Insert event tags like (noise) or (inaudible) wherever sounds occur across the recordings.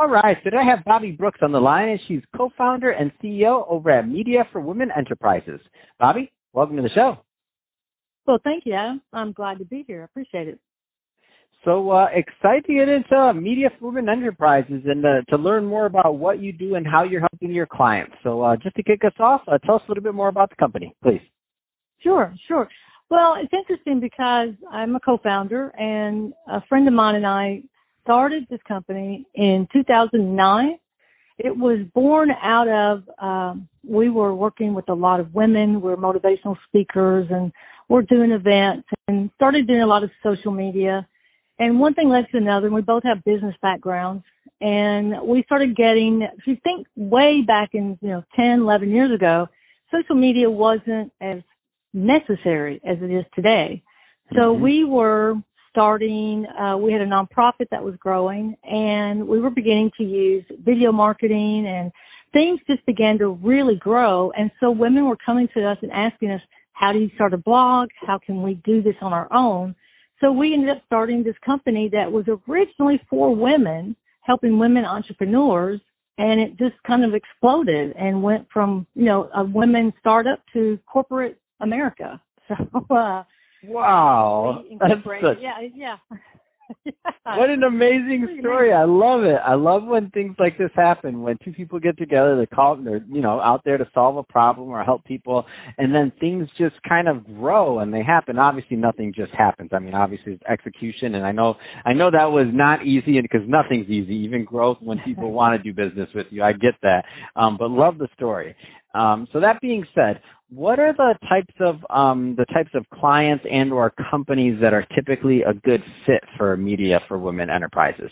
All right, so today I have Bobby Brooks on the line, and she's co-founder and CEO over at Media for Women Enterprises. Bobby, welcome to the show. Well, thank you, Adam. I'm glad to be here. I appreciate it. So uh, excited to get into Media for Women Enterprises and uh, to learn more about what you do and how you're helping your clients. So uh, just to kick us off, uh, tell us a little bit more about the company, please. Sure, sure. Well, it's interesting because I'm a co-founder, and a friend of mine and I started this company in 2009. It was born out of um, we were working with a lot of women. We're motivational speakers, and we're doing events, and started doing a lot of social media and one thing led to another, and we both have business backgrounds. And we started getting, if you think way back in, you know, 10, 11 years ago, social media wasn't as necessary as it is today. So mm-hmm. we were starting, uh, we had a nonprofit that was growing and we were beginning to use video marketing and things just began to really grow. And so women were coming to us and asking us, how do you start a blog? How can we do this on our own? So we ended up starting this company that was originally for women, helping women entrepreneurs, and it just kind of exploded and went from, you know, a women startup to corporate America. (laughs) So, uh, wow. (laughs) That's such... Yeah, (laughs) yeah. what an amazing story! I love it. I love when things like this happen. When two people get together, they call they're you know out there to solve a problem or help people, and then things just kind of grow and they happen. Obviously, nothing just happens. I mean, obviously, it's execution, and I know I know that was not easy and because nothing's easy. Even growth when people (laughs) want to do business with you, I get that. Um, but love the story. Um, so that being said, what are the types of um, the types of clients and or companies that are typically a good fit for media for women enterprises?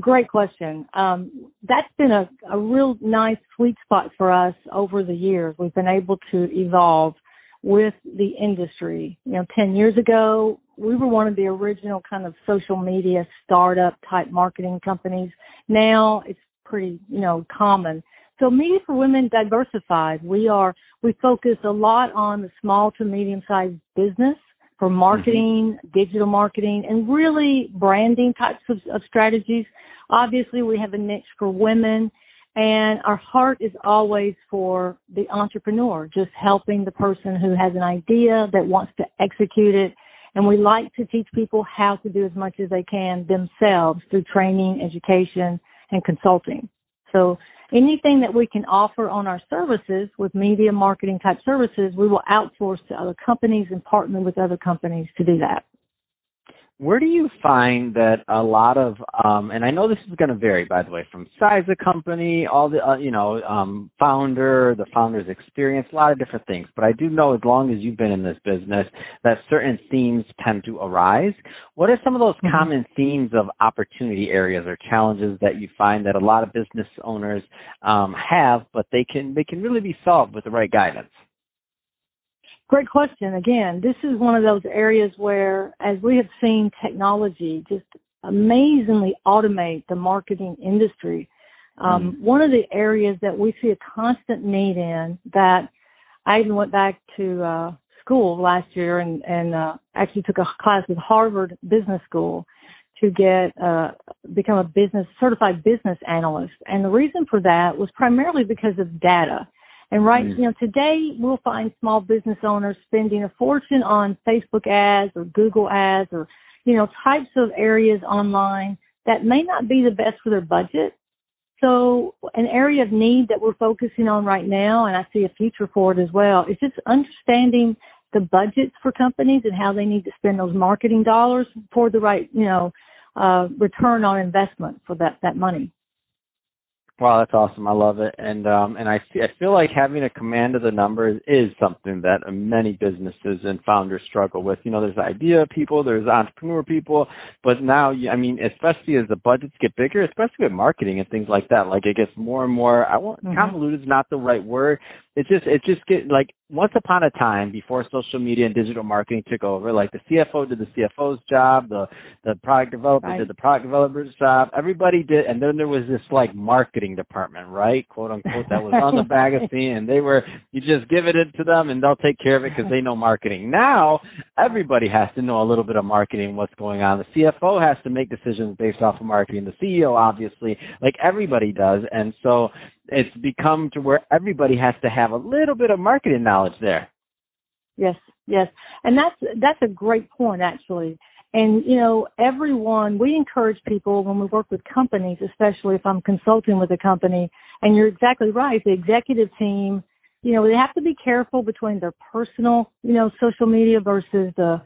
Great question. Um, that's been a, a real nice sweet spot for us over the years. We've been able to evolve with the industry. You know, 10 years ago, we were one of the original kind of social media startup type marketing companies. Now it's pretty, you know, common so Media for Women diversified. We are, we focus a lot on the small to medium sized business for marketing, mm-hmm. digital marketing, and really branding types of, of strategies. Obviously, we have a niche for women and our heart is always for the entrepreneur, just helping the person who has an idea that wants to execute it. And we like to teach people how to do as much as they can themselves through training, education, and consulting. So anything that we can offer on our services with media marketing type services, we will outsource to other companies and partner with other companies to do that where do you find that a lot of um and I know this is going to vary by the way from size of company all the uh, you know um founder the founder's experience a lot of different things. But I do know as long as you've been in this business that certain themes tend to arise. What are some of those mm-hmm. common themes of opportunity areas or challenges that you find that a lot of business owners um have but they can they can really be solved with the right guidance Great question. Again, this is one of those areas where, as we have seen technology just amazingly automate the marketing industry, um, mm. one of the areas that we see a constant need in that I even went back to uh, school last year and, and uh, actually took a class at Harvard Business School to get uh, become a business certified business analyst. And the reason for that was primarily because of data. And right, mm. you know, today we'll find small business owners spending a fortune on Facebook ads or Google ads or, you know, types of areas online that may not be the best for their budget. So an area of need that we're focusing on right now, and I see a future for it as well, is just understanding the budgets for companies and how they need to spend those marketing dollars for the right, you know, uh, return on investment for that, that money. Wow, that's awesome. I love it. And um and I see, I feel like having a command of the numbers is something that many businesses and founders struggle with. You know, there's idea people, there's entrepreneur people, but now I mean, especially as the budgets get bigger, especially with marketing and things like that, like it gets more and more I want mm-hmm. convoluted is not the right word, it just it just get like once upon a time before social media and digital marketing took over, like the CFO did the CFO's job, the the product developer right. did the product developer's job. Everybody did, and then there was this like marketing department, right, quote unquote, that was on the (laughs) magazine, and they were you just give it to them and they'll take care of it because they know marketing. Now everybody has to know a little bit of marketing, what's going on. The CFO has to make decisions based off of marketing. The CEO, obviously, like everybody does, and so it's become to where everybody has to have a little bit of marketing knowledge there. Yes, yes. And that's that's a great point actually. And you know, everyone we encourage people when we work with companies, especially if I'm consulting with a company, and you're exactly right, the executive team, you know, they have to be careful between their personal, you know, social media versus the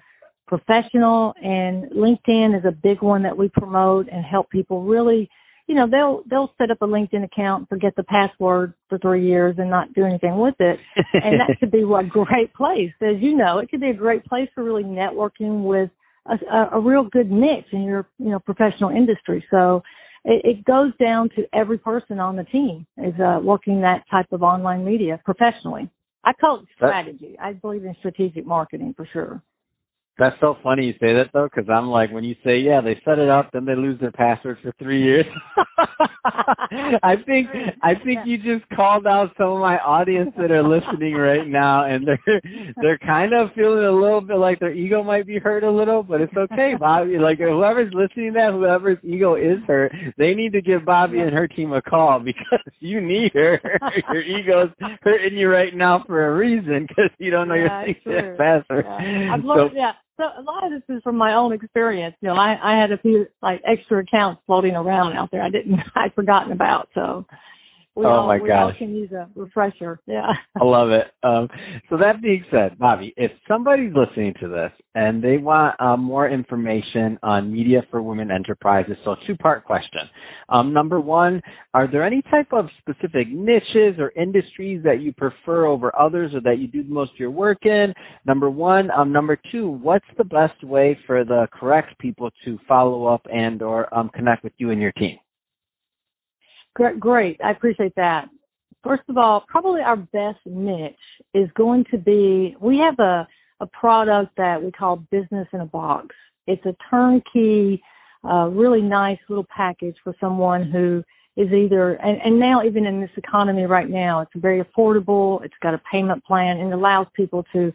professional and LinkedIn is a big one that we promote and help people really you know they'll they'll set up a linkedin account forget the password for three years and not do anything with it. And that (laughs) could be a great place. As you know it could be a great place for really networking with a, a, a real good niche in your you know professional industry. So it, it goes down to every person on the team is uh, working that type of online media professionally. I call it strategy. I believe in strategic marketing for sure that's so funny you say that though, because I'm like, when you say, yeah, they set it up, then they lose their password for three years. (laughs) I think, I think you just called out some of my audience that are listening right now, and they're, they're kind of feeling a little bit like their ego might be hurt a little, but it's okay, Bobby. Like whoever's listening to that, whoever's ego is hurt, they need to give Bobby and her team a call because (laughs) you need her. (laughs) Your ego's hurting you right now for a reason because you don't know yeah, your password. Yeah. I've so, yeah so a lot of this is from my own experience. You know, I, I had a few like extra accounts floating around out there I didn't (laughs) I'd forgotten about. So we oh all, my we gosh. all can use a refresher. Yeah. (laughs) I love it. Um, so that being said, Bobby, if somebody's listening to this and they want uh, more information on Media for Women Enterprises, so two part question. Um, number one, are there any type of specific niches or industries that you prefer over others or that you do most of your work in? Number one. Um, number two, what's the best way for the correct people to follow up and or um, connect with you and your team? Great, great. I appreciate that. First of all, probably our best niche is going to be we have a, a product that we call Business in a Box. It's a turnkey, uh, really nice little package for someone who is either, and, and now even in this economy right now, it's very affordable. It's got a payment plan and allows people to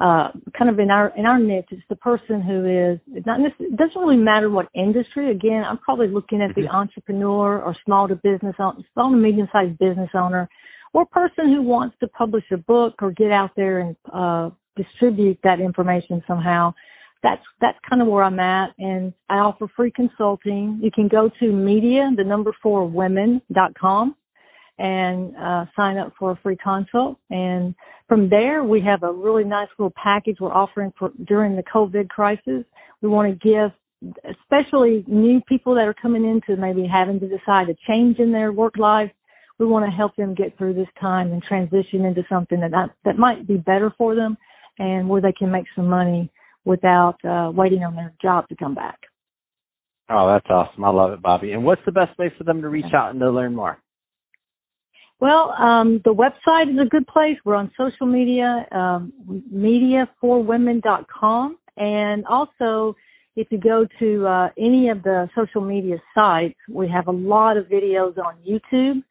uh, kind of in our in our niche, it's the person who is it's not it doesn't really matter what industry. Again, I'm probably looking at the mm-hmm. entrepreneur or small to business small to medium sized business owner, or person who wants to publish a book or get out there and uh, distribute that information somehow. That's that's kind of where I'm at, and I offer free consulting. You can go to media the number four women dot com and uh, sign up for a free consult. And from there, we have a really nice little package we're offering for during the COVID crisis. We want to give, especially new people that are coming into maybe having to decide a change in their work life. We want to help them get through this time and transition into something that that might be better for them, and where they can make some money without uh, waiting on their job to come back. Oh, that's awesome! I love it, Bobby. And what's the best way for them to reach out and to learn more? Well, um, the website is a good place. We're on social media, um, mediaforwomen.com. And also, if you go to uh, any of the social media sites, we have a lot of videos on YouTube.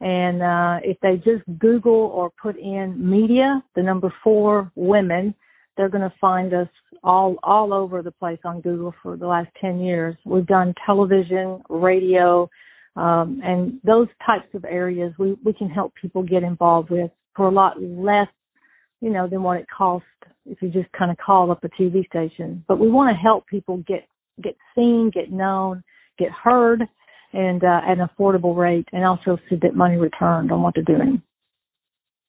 And uh, if they just Google or put in media, the number four women, they're going to find us all all over the place on Google for the last 10 years. We've done television, radio, um, and those types of areas we, we can help people get involved with for a lot less, you know, than what it costs if you just kind of call up a TV station. But we want to help people get get seen, get known, get heard, and uh, at an affordable rate, and also see that money returned on what they're doing.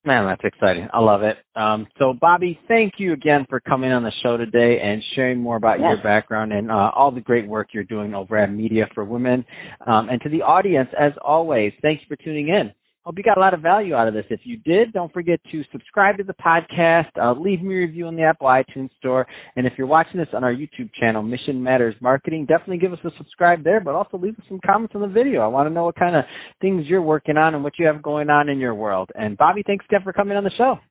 Man, that's exciting. I love it. Um, so, Bobby, thank you again for coming on the show today and sharing more about yes. your background and uh, all the great work you're doing over at Media for Women. Um, and to the audience, as always, thanks for tuning in. Hope you got a lot of value out of this. If you did, don't forget to subscribe to the podcast, uh, leave me a review on the Apple iTunes Store, and if you're watching this on our YouTube channel, Mission Matters Marketing, definitely give us a subscribe there, but also leave us some comments on the video. I want to know what kind of things you're working on and what you have going on in your world. And Bobby, thanks again for coming on the show.